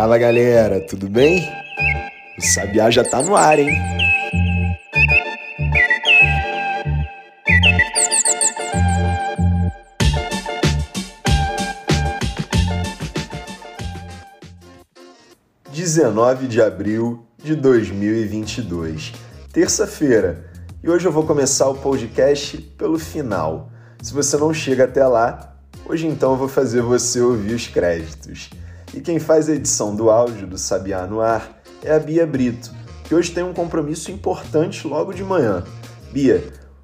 Fala galera, tudo bem? O Sabiá já tá no ar, hein? Dezenove de abril de 2022, terça-feira, e hoje eu vou começar o podcast pelo final. Se você não chega até lá, hoje então eu vou fazer você ouvir os créditos. E quem faz a edição do áudio do Sabiá no Ar é a Bia Brito, que hoje tem um compromisso importante logo de manhã. Bia,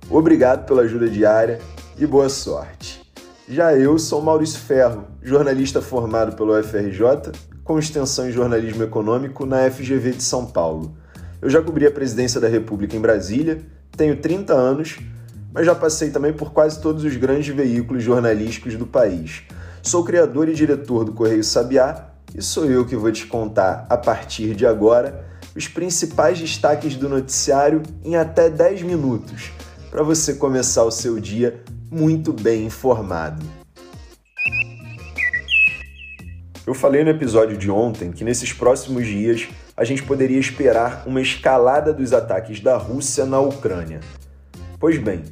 obrigado pela ajuda diária e boa sorte. Já eu sou Maurício Ferro, jornalista formado pelo UFRJ, com extensão em jornalismo econômico na FGV de São Paulo. Eu já cobri a presidência da República em Brasília, tenho 30 anos, mas já passei também por quase todos os grandes veículos jornalísticos do país Sou criador e diretor do Correio Sabiá e sou eu que vou te contar, a partir de agora, os principais destaques do noticiário em até 10 minutos, para você começar o seu dia muito bem informado. Eu falei no episódio de ontem que nesses próximos dias a gente poderia esperar uma escalada dos ataques da Rússia na Ucrânia. Pois bem,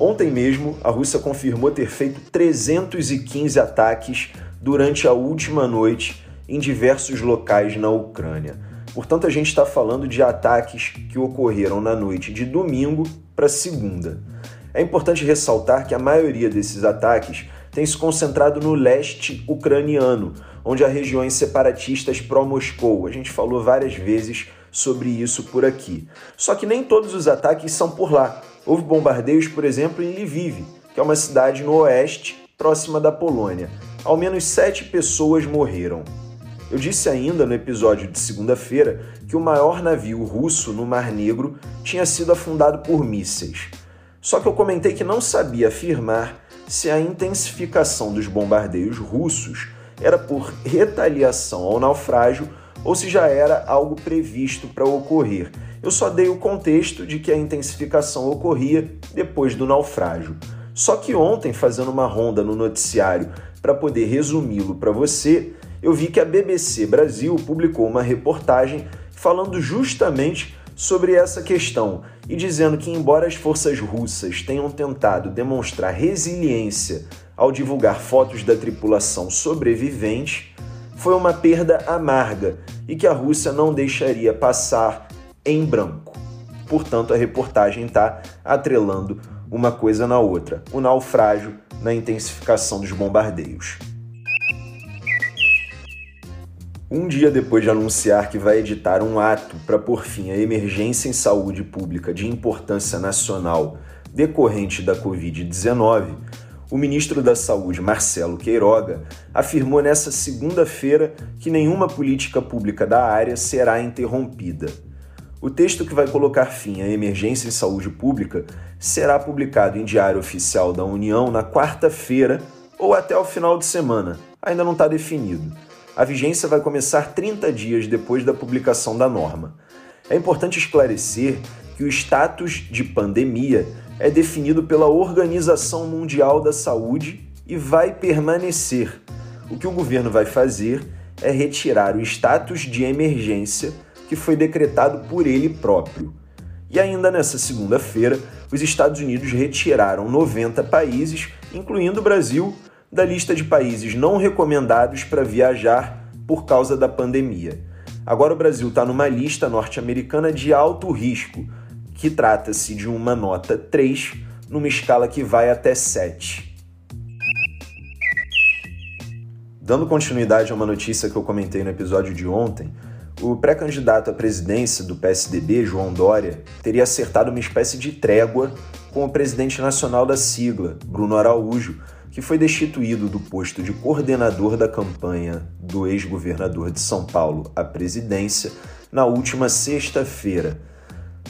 Ontem mesmo, a Rússia confirmou ter feito 315 ataques durante a última noite em diversos locais na Ucrânia. Portanto, a gente está falando de ataques que ocorreram na noite de domingo para segunda. É importante ressaltar que a maioria desses ataques tem se concentrado no leste ucraniano, onde há regiões separatistas pró-Moscou. A gente falou várias vezes sobre isso por aqui. Só que nem todos os ataques são por lá. Houve bombardeios, por exemplo, em Lviv, que é uma cidade no oeste, próxima da Polônia. Ao menos sete pessoas morreram. Eu disse ainda no episódio de segunda-feira que o maior navio russo no Mar Negro tinha sido afundado por mísseis. Só que eu comentei que não sabia afirmar se a intensificação dos bombardeios russos era por retaliação ao naufrágio ou se já era algo previsto para ocorrer eu só dei o contexto de que a intensificação ocorria depois do naufrágio. Só que ontem, fazendo uma ronda no noticiário para poder resumi-lo para você, eu vi que a BBC Brasil publicou uma reportagem falando justamente sobre essa questão e dizendo que, embora as forças russas tenham tentado demonstrar resiliência ao divulgar fotos da tripulação sobrevivente, foi uma perda amarga e que a Rússia não deixaria passar em branco. Portanto, a reportagem está atrelando uma coisa na outra: o naufrágio na intensificação dos bombardeios. Um dia depois de anunciar que vai editar um ato para pôr fim à emergência em saúde pública de importância nacional decorrente da Covid-19, o ministro da Saúde, Marcelo Queiroga, afirmou nesta segunda-feira que nenhuma política pública da área será interrompida. O texto que vai colocar fim à emergência em saúde pública será publicado em Diário Oficial da União na quarta-feira ou até o final de semana. Ainda não está definido. A vigência vai começar 30 dias depois da publicação da norma. É importante esclarecer que o status de pandemia é definido pela Organização Mundial da Saúde e vai permanecer. O que o governo vai fazer é retirar o status de emergência que foi decretado por ele próprio. E ainda nessa segunda-feira, os Estados Unidos retiraram 90 países, incluindo o Brasil, da lista de países não recomendados para viajar por causa da pandemia. Agora o Brasil está numa lista norte-americana de alto risco, que trata-se de uma nota 3, numa escala que vai até 7. Dando continuidade a uma notícia que eu comentei no episódio de ontem, o pré-candidato à presidência do PSDB, João Dória, teria acertado uma espécie de trégua com o presidente nacional da sigla, Bruno Araújo, que foi destituído do posto de coordenador da campanha do ex-governador de São Paulo à presidência na última sexta-feira.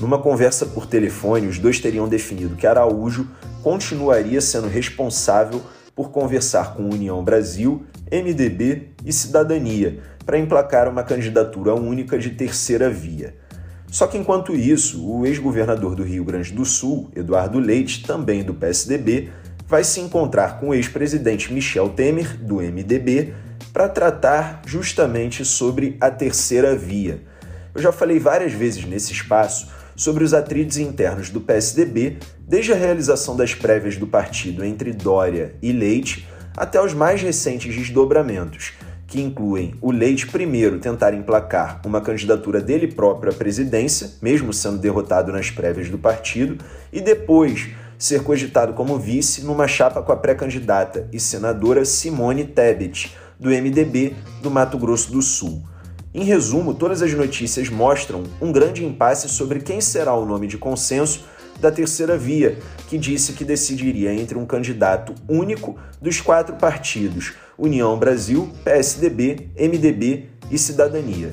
Numa conversa por telefone, os dois teriam definido que Araújo continuaria sendo responsável por conversar com União Brasil, MDB e Cidadania para emplacar uma candidatura única de terceira via. Só que enquanto isso, o ex-governador do Rio Grande do Sul, Eduardo Leite, também do PSDB, vai se encontrar com o ex-presidente Michel Temer, do MDB, para tratar justamente sobre a terceira via. Eu já falei várias vezes nesse espaço sobre os atritos internos do PSDB, desde a realização das prévias do partido entre Dória e Leite até os mais recentes desdobramentos, que incluem o Leite primeiro tentar emplacar uma candidatura dele próprio à presidência, mesmo sendo derrotado nas prévias do partido, e depois ser cogitado como vice numa chapa com a pré-candidata e senadora Simone Tebet, do MDB do Mato Grosso do Sul. Em resumo, todas as notícias mostram um grande impasse sobre quem será o nome de consenso da terceira via, que disse que decidiria entre um candidato único dos quatro partidos: União Brasil, PSDB, MDB e Cidadania.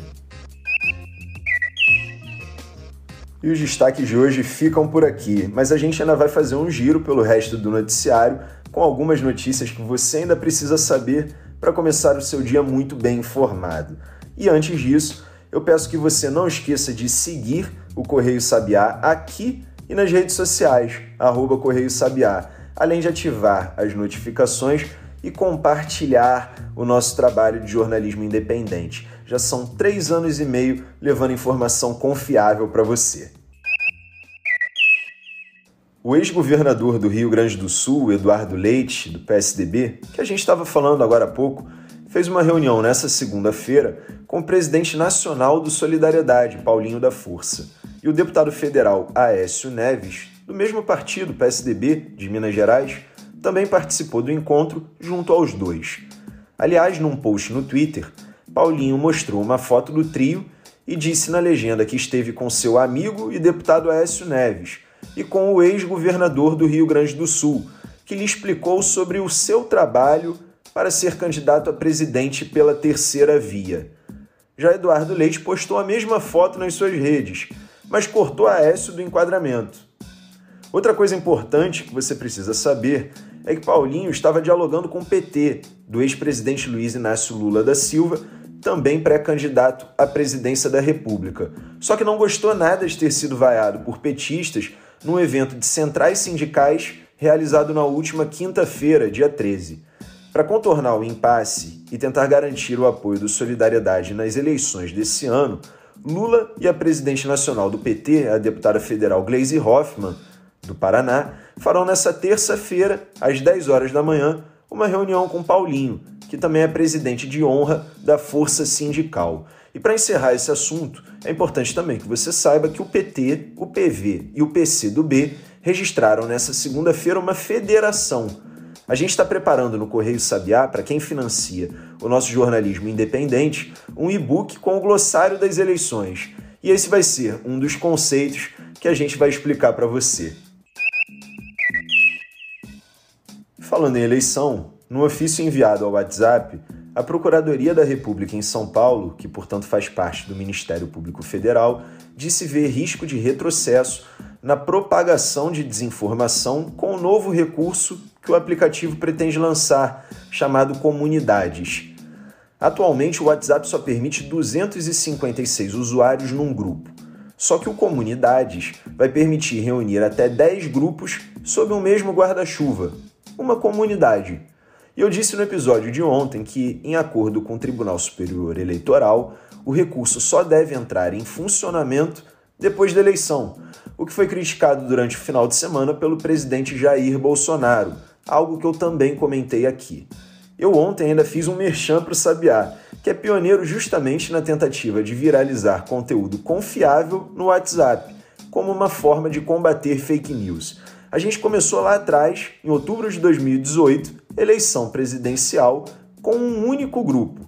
E os destaques de hoje ficam por aqui, mas a gente ainda vai fazer um giro pelo resto do noticiário com algumas notícias que você ainda precisa saber para começar o seu dia muito bem informado. E antes disso, eu peço que você não esqueça de seguir o Correio Sabiá aqui e nas redes sociais, arroba Correio Sabiá, além de ativar as notificações e compartilhar o nosso trabalho de jornalismo independente. Já são três anos e meio levando informação confiável para você. O ex-governador do Rio Grande do Sul, Eduardo Leite, do PSDB, que a gente estava falando agora há pouco, fez uma reunião nessa segunda-feira com o presidente nacional do Solidariedade, Paulinho da Força, e o deputado federal Aécio Neves, do mesmo partido, PSDB, de Minas Gerais, também participou do encontro junto aos dois. Aliás, num post no Twitter, Paulinho mostrou uma foto do trio e disse na legenda que esteve com seu amigo e deputado Aécio Neves e com o ex-governador do Rio Grande do Sul, que lhe explicou sobre o seu trabalho para ser candidato a presidente pela terceira via. Já Eduardo Leite postou a mesma foto nas suas redes, mas cortou Aécio do enquadramento. Outra coisa importante que você precisa saber é que Paulinho estava dialogando com o PT, do ex-presidente Luiz Inácio Lula da Silva, também pré-candidato à presidência da República. Só que não gostou nada de ter sido vaiado por petistas num evento de centrais sindicais realizado na última quinta-feira, dia 13. Para contornar o impasse e tentar garantir o apoio do Solidariedade nas eleições desse ano, Lula e a presidente nacional do PT, a deputada federal Gleisi Hoffmann, do Paraná, farão nessa terça-feira, às 10 horas da manhã, uma reunião com Paulinho, que também é presidente de honra da Força Sindical. E para encerrar esse assunto, é importante também que você saiba que o PT, o PV e o PC do B registraram nessa segunda-feira uma federação a gente está preparando no Correio Sabiá, para quem financia o nosso jornalismo independente, um e-book com o glossário das eleições. E esse vai ser um dos conceitos que a gente vai explicar para você. Falando em eleição, no ofício enviado ao WhatsApp, a Procuradoria da República em São Paulo, que portanto faz parte do Ministério Público Federal, disse ver risco de retrocesso na propagação de desinformação com o novo recurso que o aplicativo pretende lançar, chamado Comunidades. Atualmente, o WhatsApp só permite 256 usuários num grupo. Só que o Comunidades vai permitir reunir até 10 grupos sob o mesmo guarda-chuva, uma comunidade. E eu disse no episódio de ontem que, em acordo com o Tribunal Superior Eleitoral, o recurso só deve entrar em funcionamento depois da eleição, o que foi criticado durante o final de semana pelo presidente Jair Bolsonaro, algo que eu também comentei aqui. Eu ontem ainda fiz um merchan para o Sabiá, que é pioneiro justamente na tentativa de viralizar conteúdo confiável no WhatsApp, como uma forma de combater fake news. A gente começou lá atrás, em outubro de 2018, eleição presidencial, com um único grupo.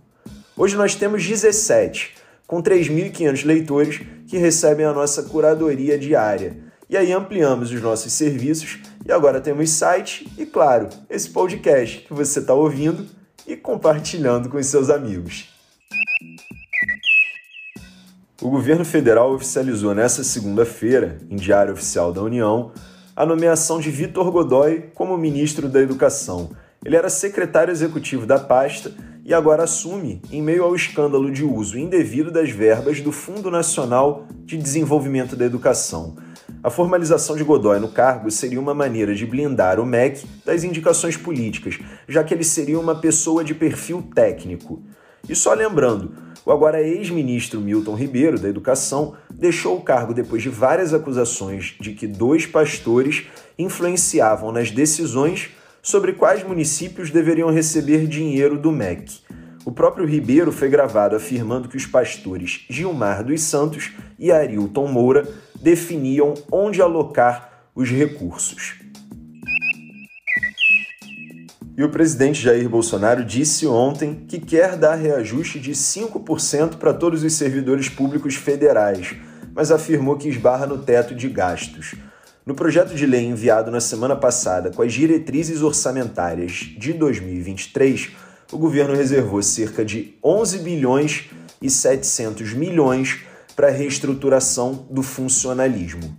Hoje nós temos 17, com 3.500 leitores que recebem a nossa curadoria diária. E aí ampliamos os nossos serviços e agora temos site e, claro, esse podcast que você está ouvindo e compartilhando com seus amigos. O governo federal oficializou nesta segunda-feira, em Diário Oficial da União, a nomeação de Vitor Godoy como ministro da Educação. Ele era secretário executivo da pasta e agora assume em meio ao escândalo de uso indevido das verbas do Fundo Nacional de Desenvolvimento da Educação. A formalização de Godoy no cargo seria uma maneira de blindar o MEC das indicações políticas, já que ele seria uma pessoa de perfil técnico. E só lembrando, o agora ex-ministro Milton Ribeiro, da Educação, deixou o cargo depois de várias acusações de que dois pastores influenciavam nas decisões sobre quais municípios deveriam receber dinheiro do MEC. O próprio Ribeiro foi gravado afirmando que os pastores Gilmar dos Santos e Arilton Moura definiam onde alocar os recursos. E o presidente Jair Bolsonaro disse ontem que quer dar reajuste de 5% para todos os servidores públicos federais, mas afirmou que esbarra no teto de gastos. No projeto de lei enviado na semana passada com as diretrizes orçamentárias de 2023, o governo reservou cerca de 11 bilhões e 700 milhões para a reestruturação do funcionalismo.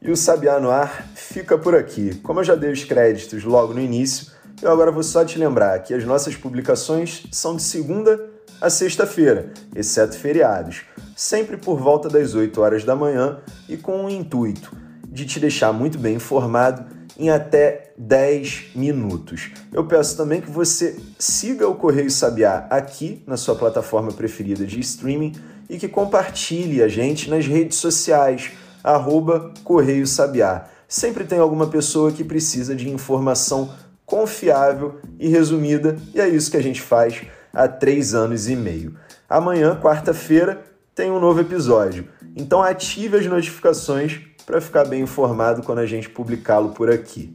E o Sabiá no Ar fica por aqui. Como eu já dei os créditos logo no início, eu agora vou só te lembrar que as nossas publicações são de segunda a sexta-feira, exceto feriados, sempre por volta das 8 horas da manhã e com o intuito de te deixar muito bem informado em até 10 minutos. Eu peço também que você siga o Correio Sabiá aqui na sua plataforma preferida de streaming e que compartilhe a gente nas redes sociais, arroba Correio Sabiá. Sempre tem alguma pessoa que precisa de informação confiável e resumida, e é isso que a gente faz há três anos e meio. Amanhã, quarta-feira, tem um novo episódio. Então ative as notificações para ficar bem informado quando a gente publicá-lo por aqui.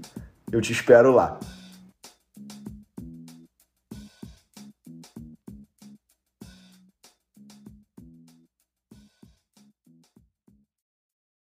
Eu te espero lá.